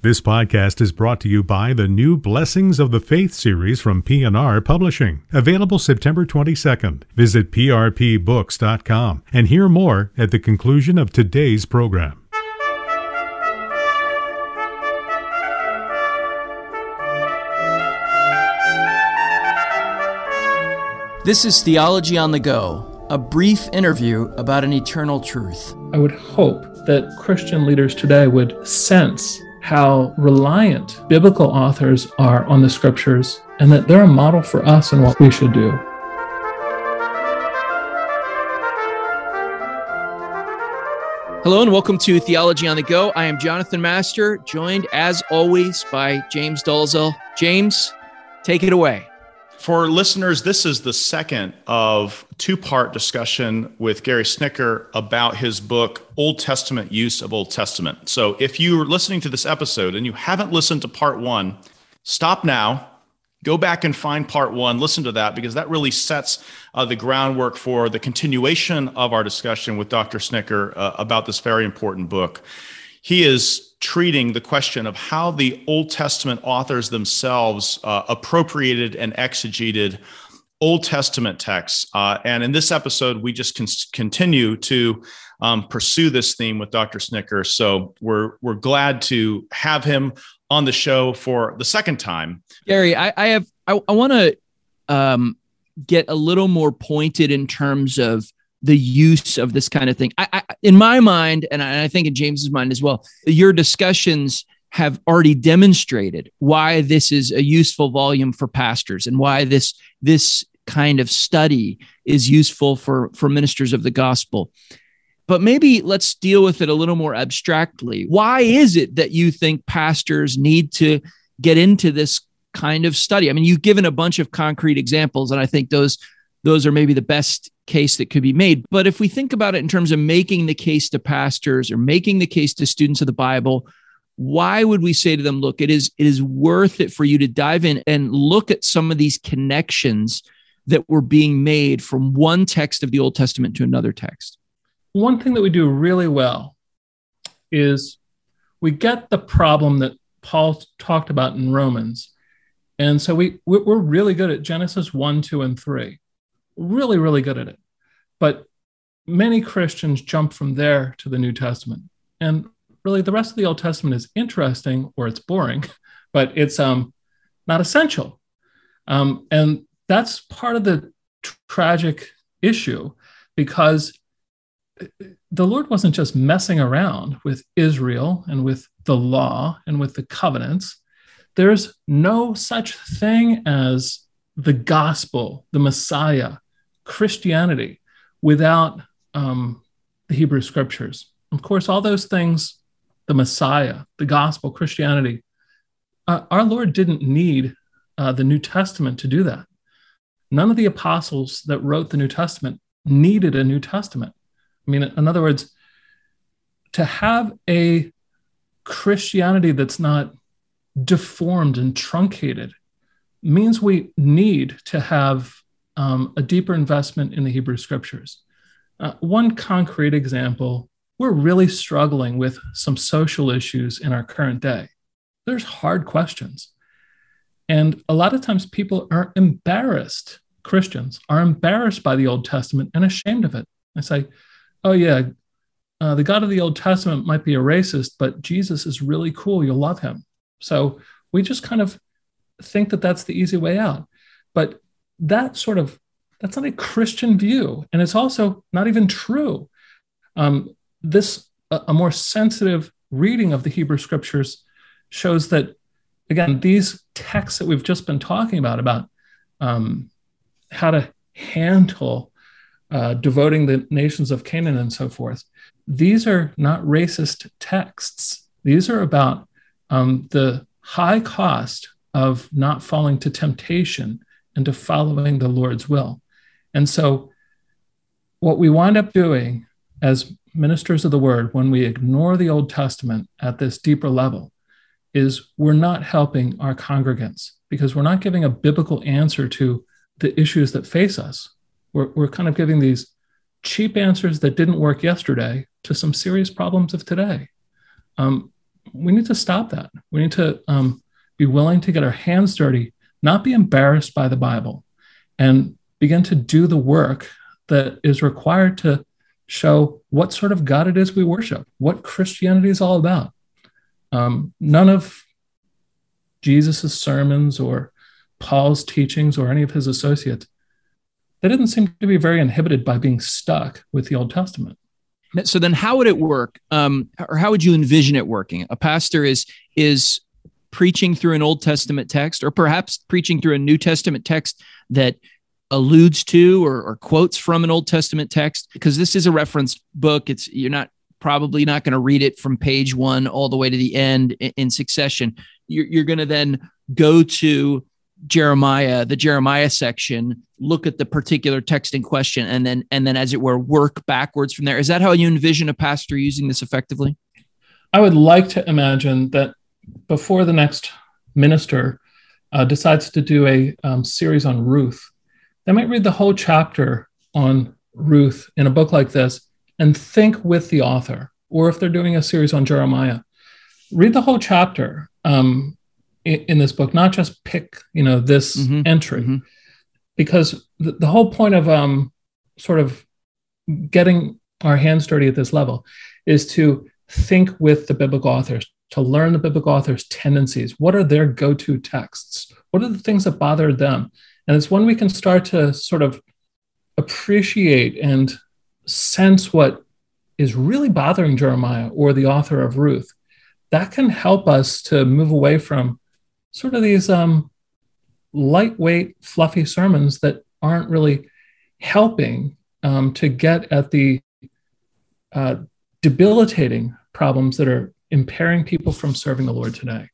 This podcast is brought to you by the new Blessings of the Faith series from P&R Publishing, available September 22nd. Visit prpbooks.com and hear more at the conclusion of today's program. This is Theology on the Go, a brief interview about an eternal truth. I would hope that Christian leaders today would sense how reliant biblical authors are on the scriptures and that they're a model for us and what we should do. Hello and welcome to Theology on the Go. I am Jonathan Master, joined as always by James Dolezal. James, take it away. For listeners, this is the second of two part discussion with Gary Schnittjer about his book, Old Testament Use of Old Testament. So if you're listening to this episode and you haven't listened to part one, stop now, go back and find part one, listen to that, because that really sets uh, the groundwork for the continuation of our discussion with Dr. Schnittjer uh, about this very important book. He is treating the question of how the Old Testament authors themselves uh, appropriated and exegeted Old Testament texts. Uh, and in this episode, we just con- continue to um, pursue this theme with Dr. Schnittjer. So we're we're glad to have him on the show for the second time. Gary, I, I have I, I want to um, get a little more pointed in terms of the use of this kind of thing. I, I, in my mind, and I, I think in James's mind as well, your discussions have already demonstrated why this is a useful volume for pastors and why this this kind of study is useful for for ministers of the gospel. But maybe let's deal with it a little more abstractly. Why is it that you think pastors need to get into this kind of study? I mean you've given a bunch of concrete examples and i think those those are maybe the best case that could be made. But if we think about it in terms of making the case to pastors or making the case to students of the Bible, why would we say to them, look, it is it is worth it for you to dive in and look at some of these connections that were being made from one text of the Old Testament to another text? One thing that we do really well is we get the problem that Paul talked about in Romans. And so we we're really good at Genesis 1, 2, and 3 really, really good at it. But many Christians jump from there to the New Testament. And really, the rest of the Old Testament is interesting or it's boring, but it's um, not essential. Um, and that's part of the tragic issue because the Lord wasn't just messing around with Israel and with the law and with the covenants. There's no such thing as the gospel, the Messiah, Christianity without um, the Hebrew scriptures. Of course, all those things, the Messiah, the gospel, Christianity, uh, our Lord didn't need uh, the New Testament to do that. None of the apostles that wrote the New Testament needed a New Testament. I mean, in other words, to have a Christianity that's not deformed and truncated means we need to have um, a deeper investment in the Hebrew scriptures. Uh, one concrete example we're really struggling with some social issues in our current day. There's hard questions. And a lot of times people are embarrassed, Christians are embarrassed by the Old Testament and ashamed of it. I say, oh, yeah, uh, the God of the Old Testament might be a racist, but Jesus is really cool. You'll love him. So we just kind of think that that's the easy way out. But that sort of that's not a Christian view, and it's also not even true. Um, this a, a more sensitive reading of the Hebrew Scriptures shows that again these texts that we've just been talking about about um, how to handle uh, devoting the nations of Canaan and so forth. These are not racist texts. These are about um, the high cost of not falling to temptation and to following the Lord's will. And so, what we wind up doing as ministers of the word when we ignore the Old Testament at this deeper level is we're not helping our congregants because we're not giving a biblical answer to the issues that face us. We're, we're kind of giving these cheap answers that didn't work yesterday to some serious problems of today. Um, we need to stop that. We need to um, be willing to get our hands dirty, not be embarrassed by the Bible, and begin to do the work that is required to show what sort of God it is we worship, what Christianity is all about. Um, none of Jesus' sermons or Paul's teachings or any of his associates, they didn't seem to be very inhibited by being stuck with the Old Testament. So then, how would it work, um, or how would you envision it working? A pastor is is preaching through an Old Testament text, or perhaps preaching through a New Testament text that alludes to or, or quotes from an Old Testament text, because this is a reference book. It's you're not probably not going to read it from page one all the way to the end in, in succession. You're, you're going to then go to Jeremiah, the Jeremiah section, look at the particular text in question, and then and then as it were, work backwards from there. Is that how you envision a pastor using this effectively? I would like to imagine that before the next minister uh, decides to do a um, series on Ruth, they might read the whole chapter on Ruth in a book like this and think with the author. Or if they're doing a series on Jeremiah, read the whole chapter um, in, in, this book, not just pick, you know, this mm-hmm. entry, mm-hmm. because the, the, whole point of um, sort of getting our hands dirty at this level is to think with the biblical authors, to learn the biblical authors' tendencies. What are their go-to texts? What are the things that bother them? And it's when we can start to sort of appreciate and sense what is really bothering Jeremiah or the author of Ruth, that can help us to move away from sort of these um, lightweight, fluffy sermons that aren't really helping um, to get at the uh, debilitating problems that are impairing people from serving the Lord today.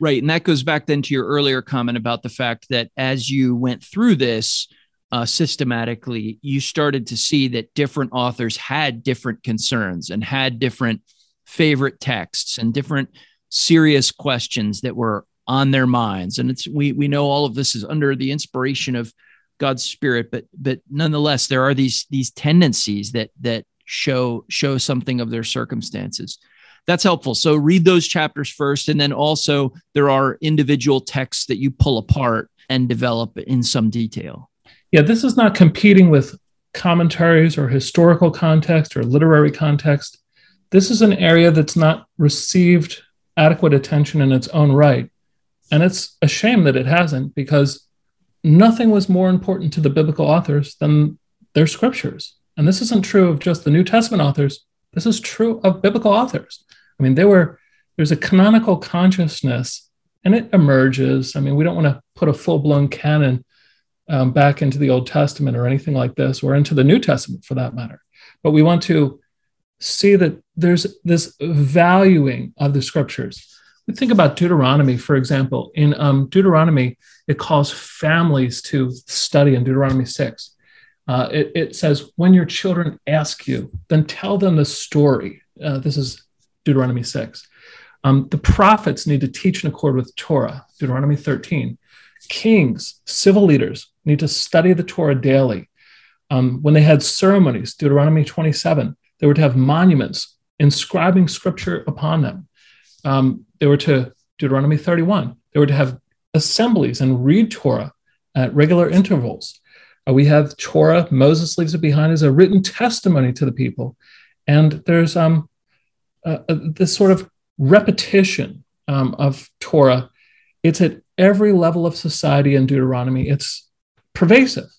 Right. And that goes back then to your earlier comment about the fact that as you went through this, uh, systematically, you started to see that different authors had different concerns and had different favorite texts and different serious questions that were on their minds. And it's we we know all of this is under the inspiration of God's Spirit, but but nonetheless, there are these these tendencies that that show show something of their circumstances. That's helpful. So read those chapters first, and then also there are individual texts that you pull apart and develop in some detail yeah, this is not competing with commentaries or historical context or literary context. This is an area that's not received adequate attention in its own right. And it's a shame that it hasn't because nothing was more important to the biblical authors than their scriptures. And this isn't true of just the New Testament authors, this is true of biblical authors. I mean, there were there's a canonical consciousness and it emerges. I mean, we don't want to put a full-blown canon um, back into the Old Testament or anything like this, or into the New Testament for that matter. But we want to see that there's this valuing of the scriptures. We think about Deuteronomy, for example. In um, Deuteronomy, it calls families to study in Deuteronomy 6. Uh, it, it, says, When your children ask you, then tell them the story. Uh, this is Deuteronomy 6. Um, the prophets need to teach in accord with Torah, Deuteronomy 13. Kings, civil leaders need to study the Torah daily. Um, when they had ceremonies, Deuteronomy 27, they were to have monuments inscribing scripture upon them. Um, they were to, Deuteronomy 31, they were to have assemblies and read Torah at regular intervals. Uh, we have Torah, Moses leaves it behind as a written testimony to the people. And there's um, uh, uh, this sort of repetition um, of Torah. It's at every level of society in Deuteronomy. It's pervasive.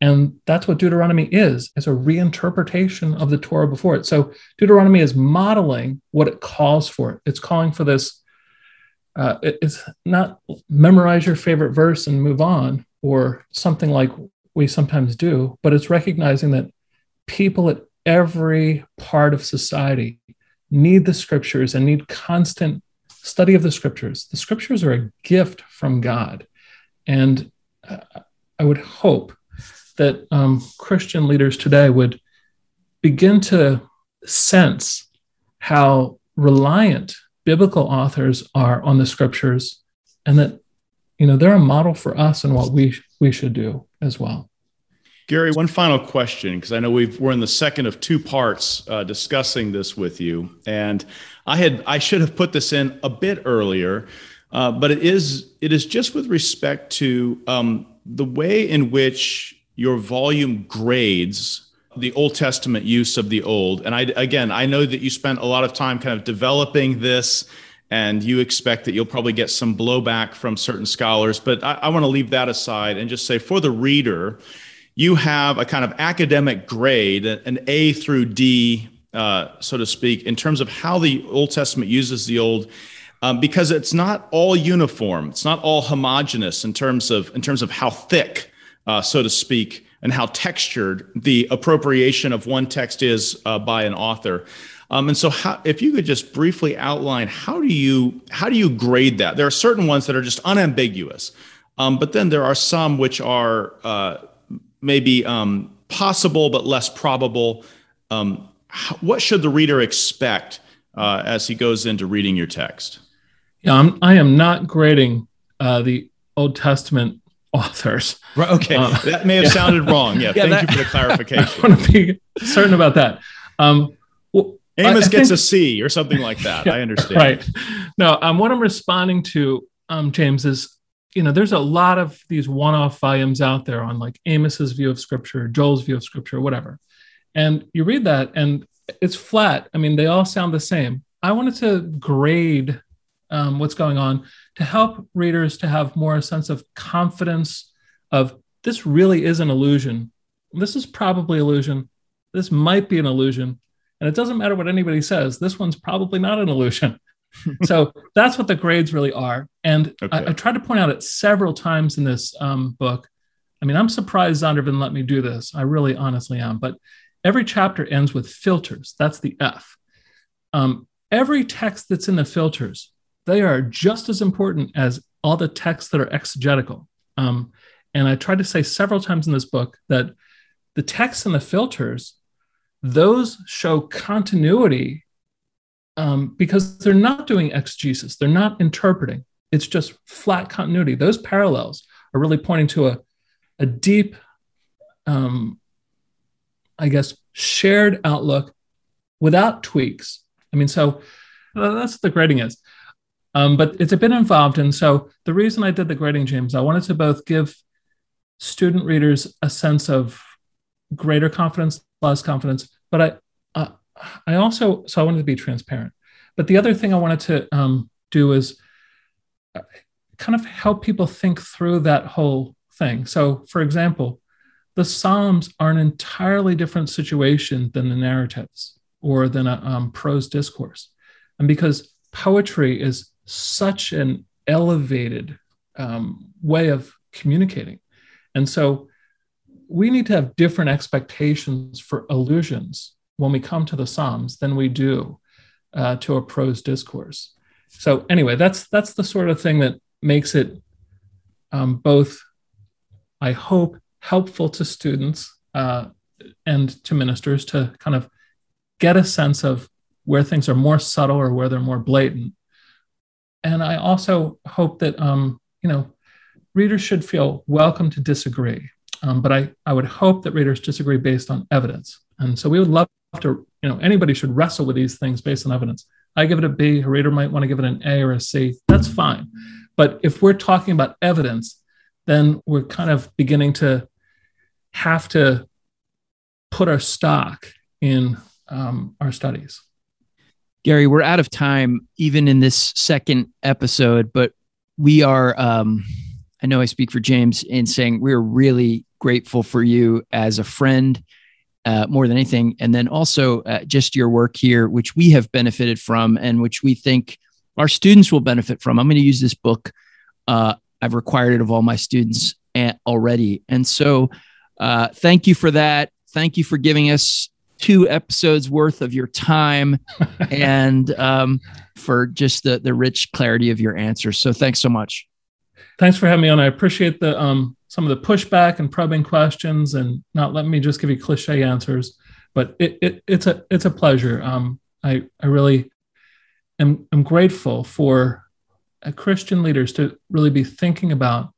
And that's what Deuteronomy is, as a reinterpretation of the Torah before it. So Deuteronomy is modeling what it calls for. It's calling for this. Uh, it, it's not memorize your favorite verse and move on, or something like we sometimes do, but it's recognizing that people at every part of society need the scriptures and need constant study of the scriptures. The scriptures are a gift from God. And uh, I would hope that um, Christian leaders today would begin to sense how reliant biblical authors are on the scriptures and that you know they're a model for us and what we we should do as well Gary, one final question, because I know we've, we're in the second of two parts uh, discussing this with you. And I had I should have put this in a bit earlier, uh, but it is it is just with respect to um, the way in which your volume grades the Old Testament use of the Old. And I again, I know that you spent a lot of time kind of developing this, and you expect that you'll probably get some blowback from certain scholars. But I, I want to leave that aside and just say for the reader, you have a kind of academic grade, an A through D, uh, so to speak, in terms of how the Old Testament uses the Old. Um, because it's not all uniform, it's not all homogenous in terms of in terms of how thick, uh, so to speak, and how textured the appropriation of one text is uh, by an author. Um, and so, how, if you could just briefly outline how do you how do you grade that? There are certain ones that are just unambiguous, um, but then there are some which are uh, maybe um, possible but less probable. Um, how, what should the reader expect uh, as he goes into reading your text? Yeah, I'm, I am not grading uh, the Old Testament authors. Right. Okay. Uh, that may have yeah. sounded wrong. Yeah. yeah thank that, you for the clarification. I want to be certain about that. Um, Amos gets a C or something like that. Yeah, I understand. Right. No, um, what I'm responding to, um, James, is you know, there's a lot of these one-off volumes out there on like Amos's view of scripture, Joel's view of scripture, whatever. And you read that and it's flat. I mean, they all sound the same. I wanted to grade um, what's going on to help readers to have more a sense of confidence of this really is an allusion. This is probably allusion. This might be an allusion. And it doesn't matter what anybody says. This one's probably not an allusion. so that's what the grades really are. And okay. I, I, tried to point out it several times in this um, book. I mean, I'm surprised Zondervan let me do this. I really honestly am. But every chapter ends with filters. That's the F. Um, every text that's in the filters they are just as important as all the texts that are exegetical. Um, and I tried to say several times in this book that the texts and the filters, those show continuity um, because they're not doing exegesis, they're not interpreting. It's just flat continuity. Those parallels are really pointing to a, a deep, um, I guess, shared outlook without tweaks. I mean, so uh, that's what the grading is. Um, but it's a bit involved. And so the reason I did the grading, James, I wanted to both give student readers a sense of greater confidence, less confidence, but I, uh, I also, so I wanted to be transparent. But the other thing I wanted to um, do is uh, kind of help people think through that whole thing. So, for example, the Psalms are an entirely different situation than the narratives or than a um, prose discourse. And because poetry is such an elevated um, way of communicating. And so we need to have different expectations for allusions when we come to the Psalms than we do uh, to a prose discourse. So anyway, that's that's the sort of thing that makes it um, both, I hope, helpful to students uh, and to ministers to kind of get a sense of where things are more subtle or where they're more blatant, and I also hope that um, you know readers should feel welcome to disagree. Um, but I, I would hope that readers disagree based on evidence. And so we would love to, you know, anybody should wrestle with these things based on evidence. I give it a B, a reader might want to give it an A or a C. That's fine. But if we're talking about evidence, then we're kind of beginning to have to put our stock in um, our studies. Gary, we're out of time even in this second episode, but we are, um, I know I speak for James in saying we're really grateful for you as a friend uh, more than anything. And then also uh, just your work here, which we have benefited from and which we think our students will benefit from. I'm going to use this book. Uh, I've required it of all my students already. And so uh, thank you for that. Thank you for giving us two episodes worth of your time and um, for just the the rich clarity of your answers. So thanks so much. Thanks for having me on. I appreciate the um, some of the pushback and probing questions and not let me just give you cliche answers. But it, it it's a it's a pleasure. Um, I I really am am grateful for Christian leaders to really be thinking about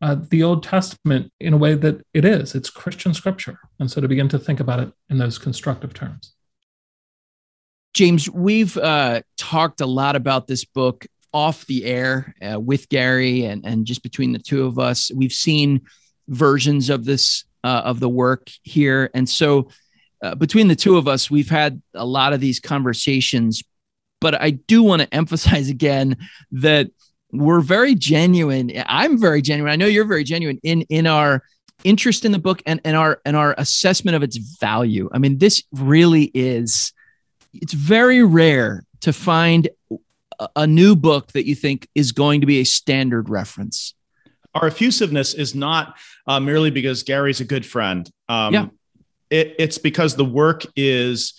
uh, the Old Testament in a way that it is. It's Christian scripture. And so to begin to think about it in those constructive terms. James, we've uh, talked a lot about this book off the air uh, with Gary and, and just between the two of us. We've seen versions of this, uh, of the work here. And so uh, between the two of us, we've had a lot of these conversations. But I do want to emphasize again that we're very genuine. I'm very genuine. I know you're very genuine in in our interest in the book and, and our and our assessment of its value. I mean, this really is it's very rare to find a, new book that you think is going to be a standard reference. Our effusiveness is not uh, merely because Gary's a good friend. Um, yeah. It, it's because the work is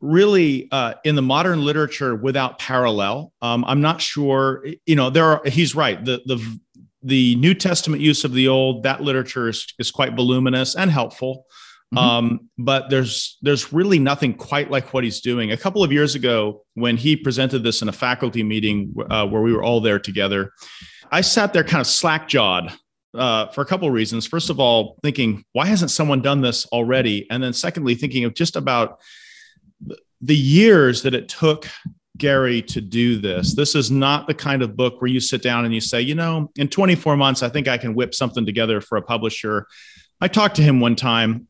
really uh, in the modern literature without parallel. Um, I'm not sure, you know, there are, he's right. The, the, the New Testament use of the old, that literature is, is quite voluminous and helpful. Mm-hmm. Um, but there's there's really nothing quite like what he's doing. A couple of years ago, when he presented this in a faculty meeting uh, where we were all there together, I sat there kind of slack jawed uh, for a couple of reasons. First of all, thinking why hasn't someone done this already, and then secondly, thinking of just about the years that it took Gary to do this. This is not the kind of book where you sit down and you say, you know, in 24 months, I think I can whip something together for a publisher. I talked to him one time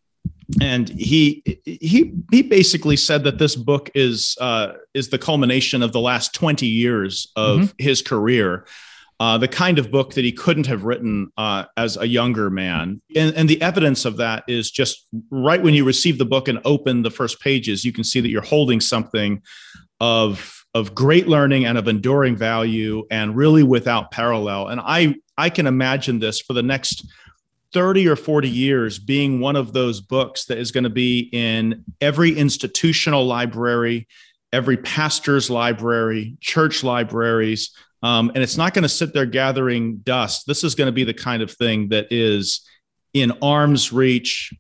and he he he basically said that this book is uh, is the culmination of the last 20 years of mm-hmm. his career uh, the kind of book that he couldn't have written uh, as a younger man. And, and, the evidence of that is just right when you receive the book and open the first pages, you can see that you're holding something of, of great learning and of enduring value and really without parallel. And I, I can imagine this for the next 30 or 40 years being one of those books that is going to be in every institutional library, every pastor's library, church libraries um, and it's not going to sit there gathering dust. This is going to be the kind of thing that is in arm's reach,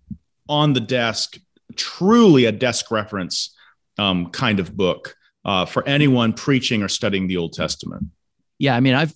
on the desk, truly a desk reference um, kind of book uh, for anyone preaching or studying the Old Testament. Yeah, I mean, I've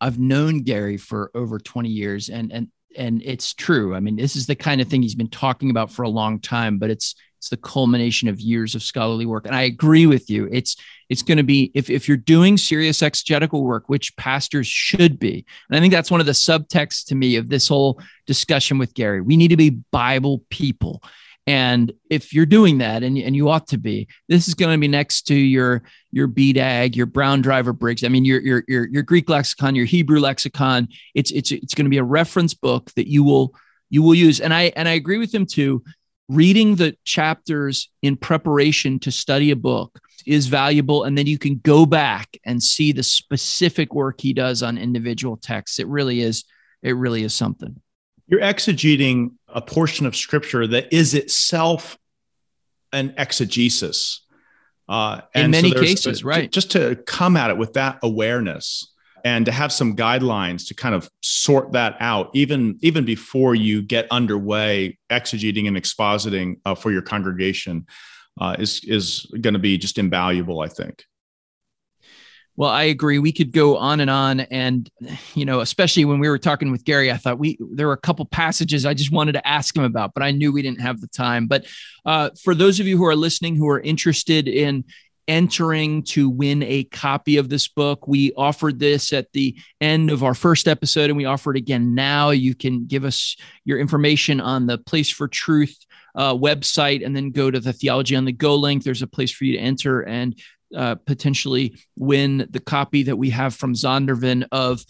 I've known Gary for over 20 years, and and and it's true. I mean, this is the kind of thing he's been talking about for a long time, but it's it's the culmination of years of scholarly work. And I agree with you. It's it's going to be if if you're doing serious exegetical work, which pastors should be. And I think that's one of the subtexts to me of this whole discussion with Gary. We need to be Bible people. And if you're doing that, and, and you ought to be, this is going to be next to your your BDAG, your Brown Driver Briggs. I mean, your your your, your Greek lexicon, your Hebrew lexicon. It's it's it's going to be a reference book that you will you will use. And I and I agree with him too reading the chapters in preparation to study a book is valuable and then you can go back and see the specific work he does on individual texts it really is it really is something you're exegeting a portion of scripture that is itself an exegesis. Uh, in many so cases right. just to come at it with that awareness and to have some guidelines to kind of sort that out even even before you get underway exegeting and expositing uh, for your congregation uh, is is going to be just invaluable i think well, I agree. We could go on and on, and you know, especially when we were talking with Gary, I thought we there were a couple passages I just wanted to ask him about, but I knew we didn't have the time. But uh, for those of you who are listening, who are interested in entering to win a copy of this book. We offered this at the end of our first episode, and we offer it again now. You can give us your information on the Place for Truth uh, website and then go to the Theology on the Go link. There's a place for you to enter and uh, potentially win the copy that we have from Zondervan of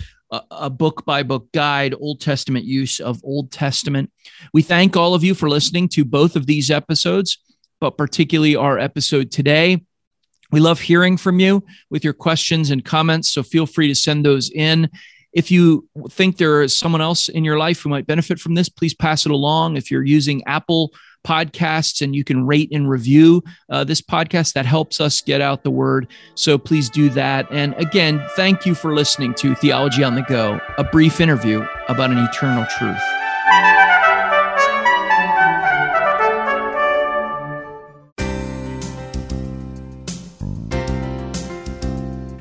a book by book guide, Old Testament use of Old Testament. We thank all of you for listening to both of these episodes, but particularly our episode today. We love hearing from you with your questions and comments, so feel free to send those in. If you think there is someone else in your life who might benefit from this, please pass it along. If you're using Apple podcasts and you can rate and review uh, this podcast, that helps us get out the word. So please do that. And again, thank you for listening to Theology on the Go, a brief interview about an eternal truth.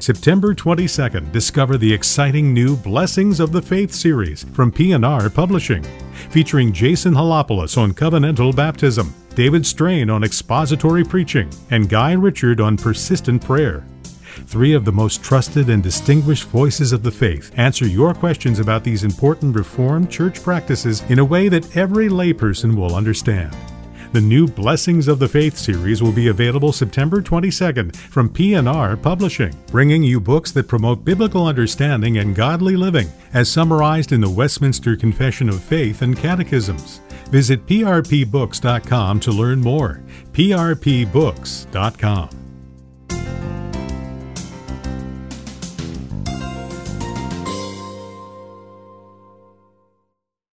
September 22nd, discover the exciting new Blessings of the Faith series from P&R Publishing, featuring Jason Helopoulos on covenantal baptism, David Strain on expository preaching, and Guy Richard on persistent prayer. Three of the most trusted and distinguished voices of the faith answer your questions about these important Reformed church practices in a way that every layperson will understand. The new Blessings of the Faith series will be available September 22nd from P&R Publishing, bringing you books that promote biblical understanding and godly living, as summarized in the Westminster Confession of Faith and Catechisms. Visit prpbooks.com to learn more. prpbooks.com.